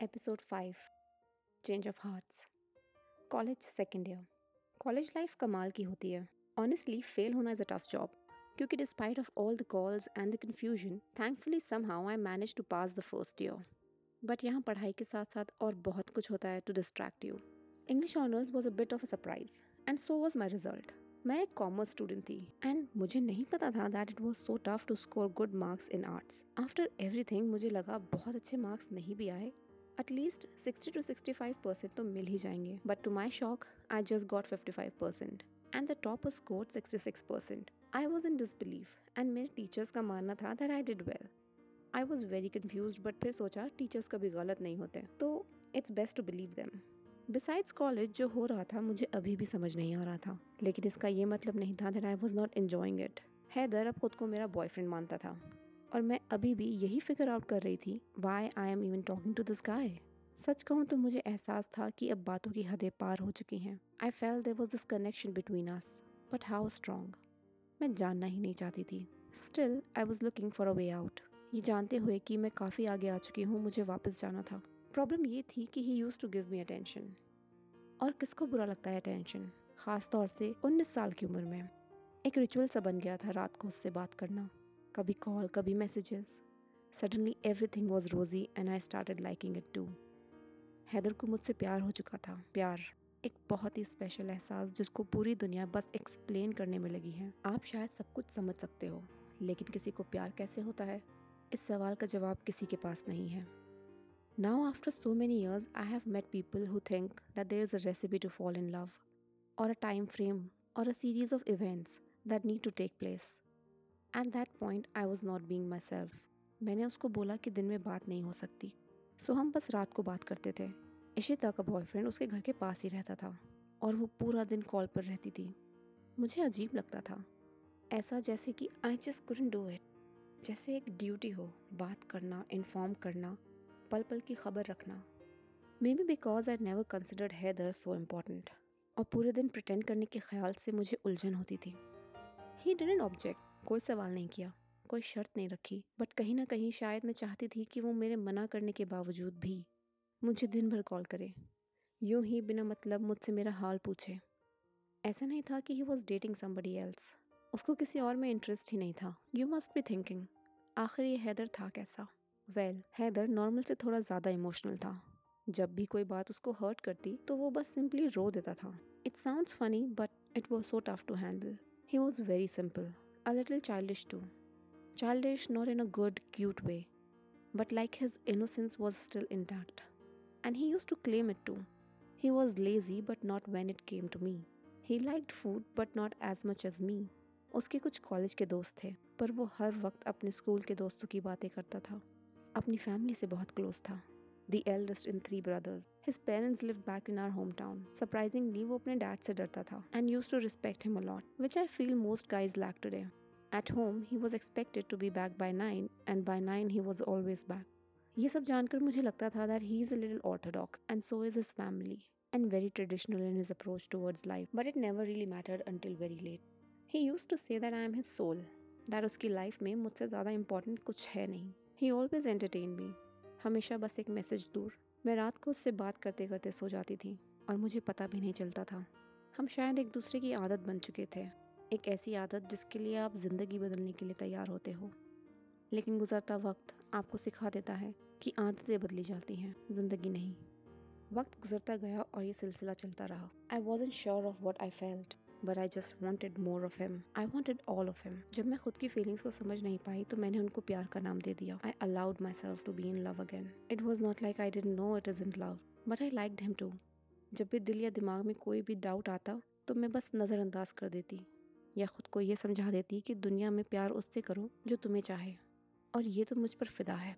Episode five change of hearts college second year college life कमाल की होती है। ऑनेस्टली फेल होना इज़ अ टफ जॉब क्योंकि despite of all the calls and the confusion thankfully somehow I manage to pass the first year but यहाँ पढ़ाई के साथ साथ और बहुत कुछ होता है to distract you English honours was a bit of a surprise and so was my result मैं एक कॉमर्स स्टूडेंट थी एंड मुझे नहीं पता था that it was so tough to score good marks in arts after everything मुझे लगा बहुत अच्छे मार्क्स नहीं भी आए एटलीस्ट 60 टू 65 परसेंट तो मिल ही जाएँगे। But to my shock I just got 55 percent and the top score 66 percent I was in disbelieve and मेरे टीचर्स का मानना था that I did well I was very confuse but फिर सोचा टीचर्स कभी गलत नहीं होते। तो it's best to believe them besides college जो हो रहा था, मुझे अभी भी समझ नहीं आ रहा था। लेकिन इसका ये मतलब नहीं था that I was not enjoying it Haider अब खुद को मेरा बॉयफ्रेंड मानता था। और मैं अभी भी यही फिगर आउट कर रही थी why I am even talking to this guy सच कहूँ तो मुझे एहसास था कि अब बातों की हदें पार हो चुकी हैं। I felt there was this connection between us but how strong मैं जानना ही नहीं चाहती थी। Still I was looking for a way out ये जानते हुए कि मैं काफ़ी आगे आ चुकी हूँ, मुझे वापस जाना था। प्रॉब्लम ये थी कि he use to give me attention और किसको बुरा लगता है अटेंशन ख़ास तौर से उन्नीस साल की उम्र में। एक रिचुअल सा बन गया था रात को उससे बात करना। कभी कॉल, कभी messages suddenly everything was rosy and I started liking it too Haider को मुझसे प्यार हो चुका था, प्यार। एक बहुत ही स्पेशल एहसास जिसको पूरी दुनिया बस एक्सप्लेन करने में लगी है। आप शायद सब कुछ समझ सकते हो, लेकिन किसी को प्यार कैसे होता है? इस सवाल का जवाब किसी के पास नहीं है। Now after so many years I have met people who think that there is a recipe to fall in love और अ टाइम फ्रेम और a series of events that need to take place at that point I was not being myself मैंने उसको बोला कि दिन में बात नहीं हो सकती। सो हम बस रात को बात करते थे। इशिता का बॉयफ्रेंड उसके घर के पास ही रहता था और वो पूरा दिन कॉल पर रहती थी। मुझे अजीब लगता था। ऐसा जैसे कि I just couldn't do it जैसे एक ड्यूटी हो, बात करना इन्फॉर्म करना पल पल की खबर रखना। Maybe because I never considered Haider so important और पूरे दिन प्रटेंड करने के ख्याल से मुझे उलझन होती थी। ही डिडेंट ऑब्जेक्ट कोई सवाल नहीं किया कोई शर्त नहीं रखी बट कहीं ना कहीं शायद मैं चाहती थी कि वो मेरे मना करने के बावजूद भी मुझे दिन भर कॉल करे। यूँ ही बिना मतलब मुझसे मेरा हाल पूछे। ऐसा नहीं था कि he was dating somebody else उसको किसी और में इंटरेस्ट ही नहीं था। यू मस्ट बी थिंकिंग आखिर ये हैदर था कैसा? वेल well, हैदर नॉर्मल से थोड़ा ज़्यादा इमोशनल था। जब भी कोई बात उसको हर्ट करती तो वो बस सिंपली रो देता था। It sounds funny but it was so tough to handle he was very simple a little childish too childish not in a good cute way but like his innocence was still intact. And he used to claim it too. He was lazy, but not when it came to me. He liked food, but not as much as me. उसके कुछ college के दोस्त थे पर वो हर वक्त अपने school के दोस्तों की बातें करता था अपनी फैमिली से बहुत क्लोज था the eldest in three brothers his parents live back in our home town surprisingly वो अपने डैड से डरता था and use to respect him a lot which I feel most guys lack today at home he was expected to be back by nine and by nine he was always back ये सब जानकर मुझे लगता था that he is a little orthodox and so is his family and very traditional in his approach towards life but it never really mattered until very late he use to say that I am his soul that उसकी life में मुझसे ज़्यादा important कुछ है नहीं ही always entertain me हमेशा बस एक मैसेज दूर मैं रात को उससे बात करते करते सो जाती थी और मुझे पता भी नहीं चलता था हम शायद एक दूसरे की आदत बन चुके थे एक ऐसी आदत जिसके लिए आप ज़िंदगी बदलने के लिए तैयार होते हो। लेकिन गुजरता वक्त आपको सिखा देता है कि आदतें बदली जाती हैं, ज़िंदगी नहीं। वक्त गुजरता गया और ये सिलसिला चलता रहा। I was in sure of what I felt but I just wanted more of him I wanted all of him जब मैं खुद की फीलिंग्स को समझ नहीं पाई तो मैंने उनको प्यार का नाम दे दिया। I allowed myself to be in love again it was not like I didn't know it is in love but I like him too जब भी दिल या दिमाग में कोई भी डाउट आता तो मैं बस नज़रअंदाज कर देती। या खुद को ये समझा देती कि दुनिया में प्यार उससे करो जो तुम्हें चाहे। और ये तो मुझ पर फिदा है।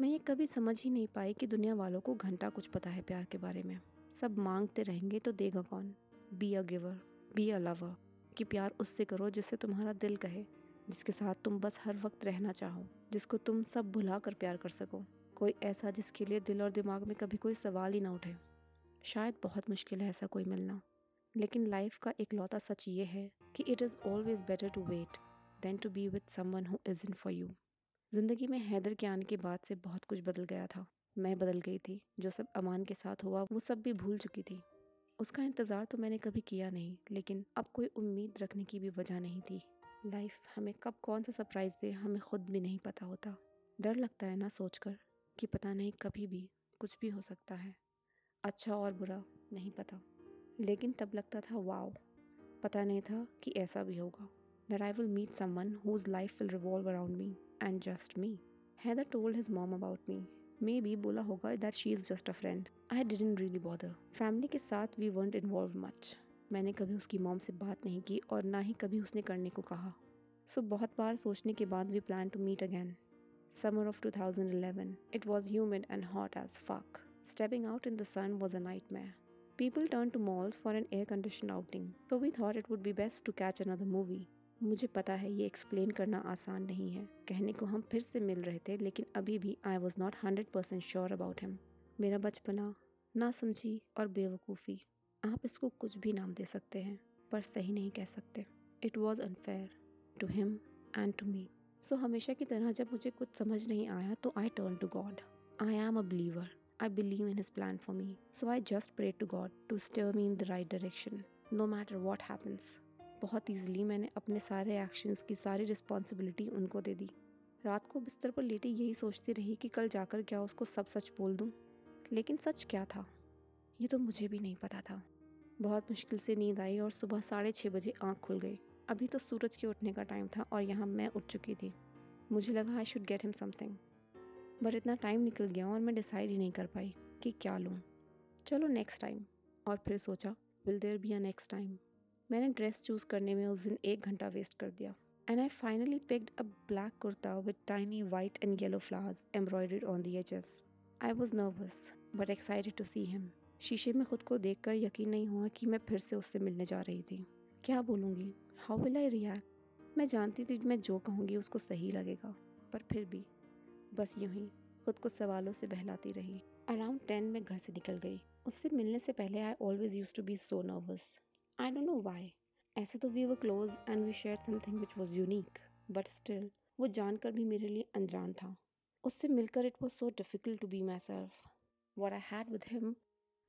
मैं ये कभी समझ ही नहीं पाई कि दुनिया वालों को घंटा कुछ पता है प्यार के बारे में। सब मांगते रहेंगे तो देगा कौन? Be a giver be a lover कि प्यार उससे करो जिससे तुम्हारा दिल कहे, जिसके साथ तुम बस हर वक्त रहना चाहो, जिसको तुम सब भुला कर प्यार कर सको। कोई ऐसा जिसके लिए दिल और दिमाग में कभी कोई सवाल ही ना उठे। शायद बहुत मुश्किल है ऐसा कोई मिलना। लेकिन लाइफ का एक लौता सच ये है कि it is always better to wait than to be with someone who is in for you ज़िंदगी में हैदर के आने के बाद से बहुत कुछ बदल गया था। मैं बदल गई थी। जो सब अमान के साथ हुआ, वो सब भी भूल चुकी थी। उसका इंतज़ार तो मैंने कभी किया नहीं, लेकिन अब कोई उम्मीद रखने की भी वजह नहीं थी। लाइफ हमें कब कौन सा सरप्राइज़ दे, हमें खुद भी नहीं पता होता। डर लगता है ना सोचकर कि पता नहीं कभी भी कुछ भी हो सकता है। अच्छा और बुरा नहीं पता। लेकिन तब लगता था वाओ पता नहीं था कि ऐसा भी होगा that I will meet someone whose life will revolve around me and just me Haider told his mom about me maybe बोला होगा that she is just a friend I didn't really bother family के साथ we want involve much मैंने कभी उसकी mom से बात नहीं की और ना ही कभी उसने करने को कहा। सो so, बहुत बार सोचने के बाद we plan to meet again summer of two thousand eleven it was humid and hot as fuck stepping out in the sun was a nightmare People turned to malls for an air conditioned outing, so we thought it would be best to catch another movie. मुझे पता है ये explain करना आसान नहीं है। कहने को हम फिर से मिल रहे थे लेकिन अभी भी I was not hundred percent sure about him मेरा बचपना ना समझी और बेवकूफ़ी। आप इसको कुछ भी नाम दे सकते हैं पर सही नहीं कह सकते। It was unfair to him and to me so हमेशा की तरह जब मुझे कुछ समझ नहीं आया तो I turn to God I am a believer I believe in his plan for me so I just pray to God to steer me in the right direction no matter what happens बहुत easily मैंने अपने सारे actions की सारी responsibility उनको दे दी। रात को बिस्तर पर लेटी यही सोचती रही कि कल जाकर क्या उसको सब सच बोल दूँ। लेकिन सच क्या था? ये तो मुझे भी नहीं पता था। बहुत मुश्किल से नींद आई और सुबह साढ़े छः बजे आँख खुल गई। अभी तो सूरज के उठने का टाइम था और यहाँ मैं उठ चुकी थी। मुझे लगा I should get him something but इतना टाइम निकल गया और मैं डिसाइड ही नहीं कर पाई कि क्या लूँ। चलो नेक्स्ट टाइम और फिर सोचा will there be a next time मैंने ड्रेस चूज़ करने में उस दिन एक घंटा वेस्ट कर दिया। And I finally picked a black kurta with tiny white and yellow flowers embroidered on the edges I was nervous but excited to see him शीशे में खुद को देखकर यकीन नहीं हुआ कि मैं फिर से उससे मिलने जा रही थी। क्या बोलूँगी? हाउ विल आई रिएक्ट मैं जानती थी मैं जो कहूँगी उसको सही लगेगा, पर फिर भी। बस यूँ ही खुद को सवालों से बहलाती रही। अराउंड टेन में घर से निकल गई। उससे मिलने से पहले I always use to be so nervous I don't know why ऐसे तो we were close and we share something which was unique but still वो जानकर भी मेरे लिए अनजान था। उससे मिलकर it was so difficult to be myself what I had with him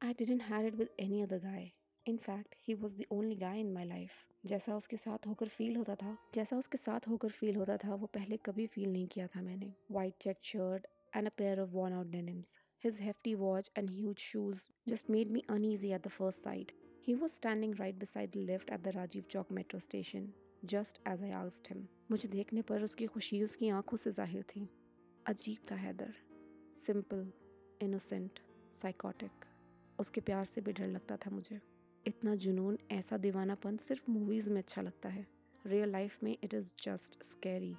I didn't had it with any other guy in fact he was the only guy in my life जैसा उसके साथ होकर फील होता था, जैसा उसके साथ होकर फील होता था, वो पहले कभी फील नहीं किया था मैंने. White check shirt and a pair of worn out denims his hefty watch and huge shoes just made me uneasy at the first sight he was standing right beside the at the Rajiv Chowk metro station just as I asked him मुझे देखने पर उसकी खुशी, उसकी आँखों से ज़ाहिर थी. अजीब था हैदर. सिंपल इनोसेंट साइकोटिक उसके प्यार से भी डर लगता था मुझे. इतना जुनून, ऐसा दीवानापन सिर्फ़ मूवीज़ में अच्छा लगता है। रियल लाइफ में it is just scary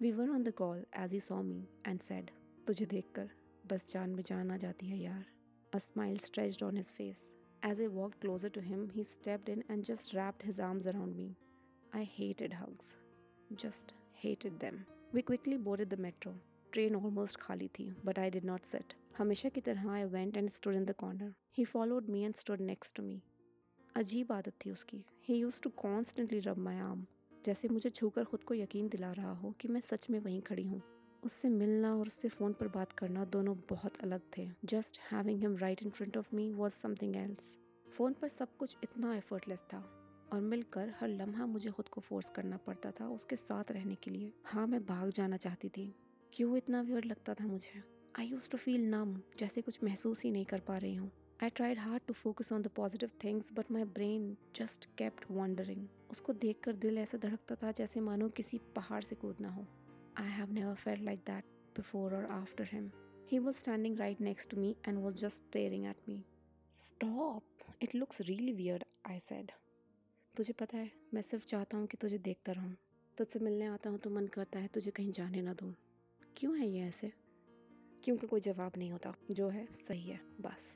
we were on the call as he saw me and said तुझे देखकर बस जान में जान आ जाती है यार। A smile stretch on his face as I walk closer to him he stepped in and just wrapped his arms around me I hated hugs just hated them we quickly board the metro train almost खाली थी but I did not sit हमेशा की तरह I went and stood in the corner he followed me and stood next to me अजीब आदत थी उसकी। ही use to constantly रब माई आर्म जैसे मुझे छूकर खुद को यकीन दिला रहा हो कि मैं सच में वहीं खड़ी हूँ। उससे मिलना और उससे फ़ोन पर बात करना दोनों बहुत अलग थे। Just having him right in front of me was something else phone पर सब कुछ इतना एफर्टलेस था, और मिलकर हर लम्हा मुझे खुद को फोर्स करना पड़ता था उसके साथ रहने के लिए। हाँ मैं भाग जाना चाहती थी। क्यों इतना वियर्ड लगता था मुझे? I use to feel numb जैसे कुछ महसूस ही नहीं कर पा रही हूँ। I tried hard to focus on the positive things but my brain just kept wandering उसको देख कर दिल ऐसा धड़कता था जैसे मानो किसी पहाड़ से कूदना हो I have never felt like that before or after him. He was standing right next to me and was just staring at me. Stop! It looks really weird, I said. तुझे पता है मैं सिर्फ़ चाहता हूँ कि तुझे देखता रहूँ तुझसे मिलने आता हूँ तो मन करता है तुझे कहीं जाने ना दूँ क्यों है ये ऐसे क्योंकि कोई जवाब नहीं होता जो है सही है बस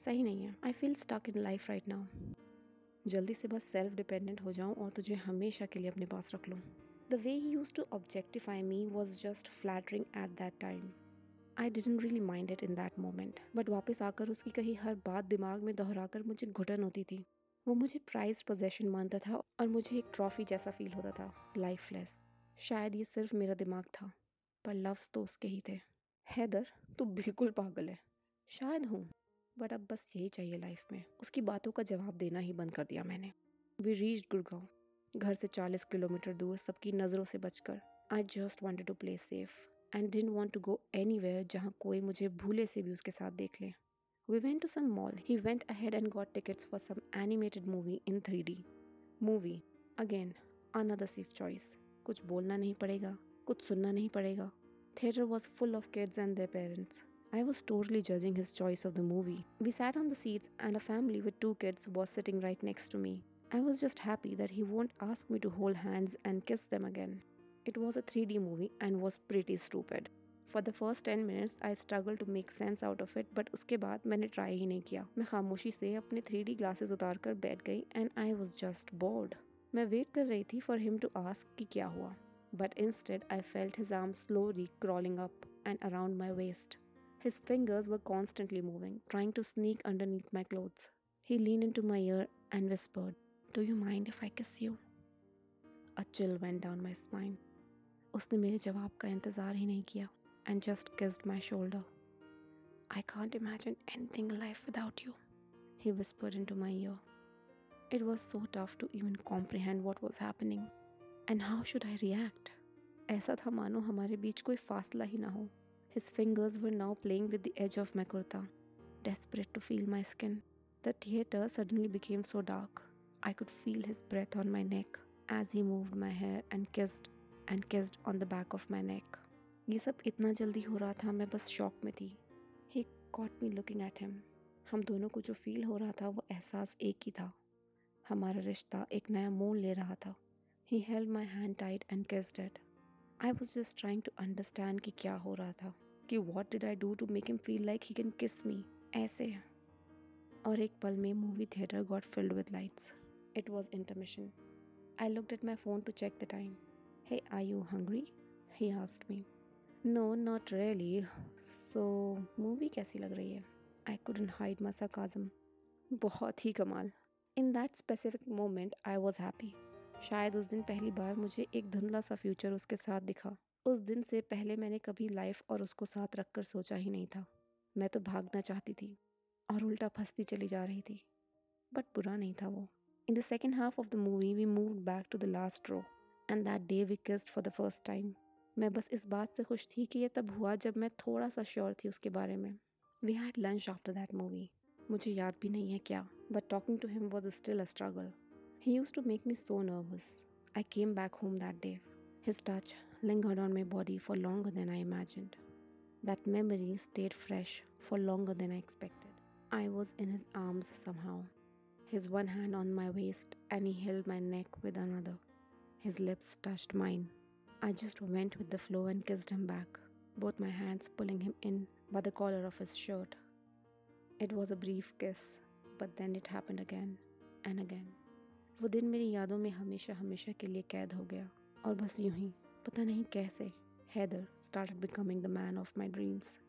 सही नहीं है। I feel stuck in life right now जल्दी से बस सेल्फ डिपेंडेंट हो जाऊँ और तुझे हमेशा के लिए अपने पास रख लूँ। The way he used to objectify me was just flattering at that time I didn't really mind it in that moment. But वापस आकर उसकी कही हर बात दिमाग में दोहराकर मुझे घुटन होती थी। वो मुझे प्राइज पोजेशन मानता था और मुझे एक ट्रॉफी जैसा फील होता था लाइफलेस शायद ये सिर्फ़ मेरा दिमाग था, पर लव्स तो उसके ही थे। हैदर, तू बिल्कुल पागल है। शायद हूँ। बट अब बस यही चाहिए लाइफ में। उसकी बातों का जवाब देना ही बंद कर दिया मैंने। वी रीच गुड़गांव घर से 40 किलोमीटर दूर सबकी नज़रों से बचकर। I just wanted to play safe and didn't want to go anywhere जहाँ कोई मुझे भूले से भी उसके साथ देख ले। We went to some mall he went ahead and got tickets for some animated movie in three D movie again another safe choice कुछ बोलना नहीं पड़ेगा, कुछ सुनना नहीं पड़ेगा। Theatre was full of kids and their parents. I was totally judging his choice of the movie. We sat on the seats, and a family with two kids was sitting right next to me. I was just happy that he won't ask me to hold hands and kiss them again. It was a 3D movie and was pretty stupid. For the first 10 minutes, I struggled to make sense out of it, but उसके बाद मैंने try ही नहीं किया मैं खामोशी से अपने 3D glasses उतार कर बैठ गई and I was just bored मैं वेट कर रही थी फॉर हिम टू आस्क कि क्या हुआ but instead I felt his arms slowly crawling up and around my waist. His fingers were constantly moving, trying to sneak underneath my clothes. He leaned into my ear and whispered, Do you mind if I kiss you? A chill went down my spine. उसने मेरे जवाब का इंतज़ार ही नहीं किया and just kissed my shoulder. I can't imagine anything alive without you, he whispered into my ear. It was so tough to even comprehend what was happening. And how should I react ऐसा था मानो हमारे बीच कोई फासला ही ना हो his fingers were now playing with the edge of my kurta desperate to feel my skin. The theatre suddenly became so dark. I could feel his breath on my neck as he moved my hair and kissed and kissed on the back of my neck. ये सब इतना जल्दी हो रहा था मैं बस shock में थी he caught me looking at him हम दोनों को जो फील हो रहा था वो एहसास एक ही था हमारा रिश्ता एक नया मोड़ ले रहा था He held my hand tight and kissed it. I was just trying to understand कि क्या हो रहा था कि what did I do to make him feel like he can kiss me ऐसे और एक पल में movie theatre got filled with lights it was intermission I look at my phone to check the time hey are you hungry he asked me no not really so movie कैसी लग रही है? I could hide मा साजम बहुत ही कमाल। In that specific moment I was happy शायद उस दिन पहली बार मुझे एक धुंधला सा फ्यूचर उसके साथ दिखा। उस दिन से पहले मैंने कभी लाइफ और उसको साथ रखकर सोचा ही नहीं था। मैं तो भागना चाहती थी और उल्टा फंसती चली जा रही थी। बट बुरा नहीं था वो। In the second half of the movie, we move back to the last row and that day we kissed for the first time. मैं बस इस बात से खुश थी कि ये तब हुआ जब मैं थोड़ा सा श्योर थी उसके बारे में। We had lunch after that movie. मुझे याद भी नहीं है क्या, but talking to him was still a struggle. He used to make me so nervous. I came back home that day. His touch lingered on my body for longer than I imagined. That memory stayed fresh for longer than I expected. I was in his arms somehow, his one hand on my waist, and he held my neck with another. His lips touched mine. I just went with the flow and kissed him back, both my hands pulling him in by the collar of his shirt. It was a brief kiss, but then it happened again and again. वो दिन मेरी यादों में हमेशा हमेशा के लिए कैद हो गया और बस यूं ही पता नहीं कैसे Haider start becoming the man of my dreams.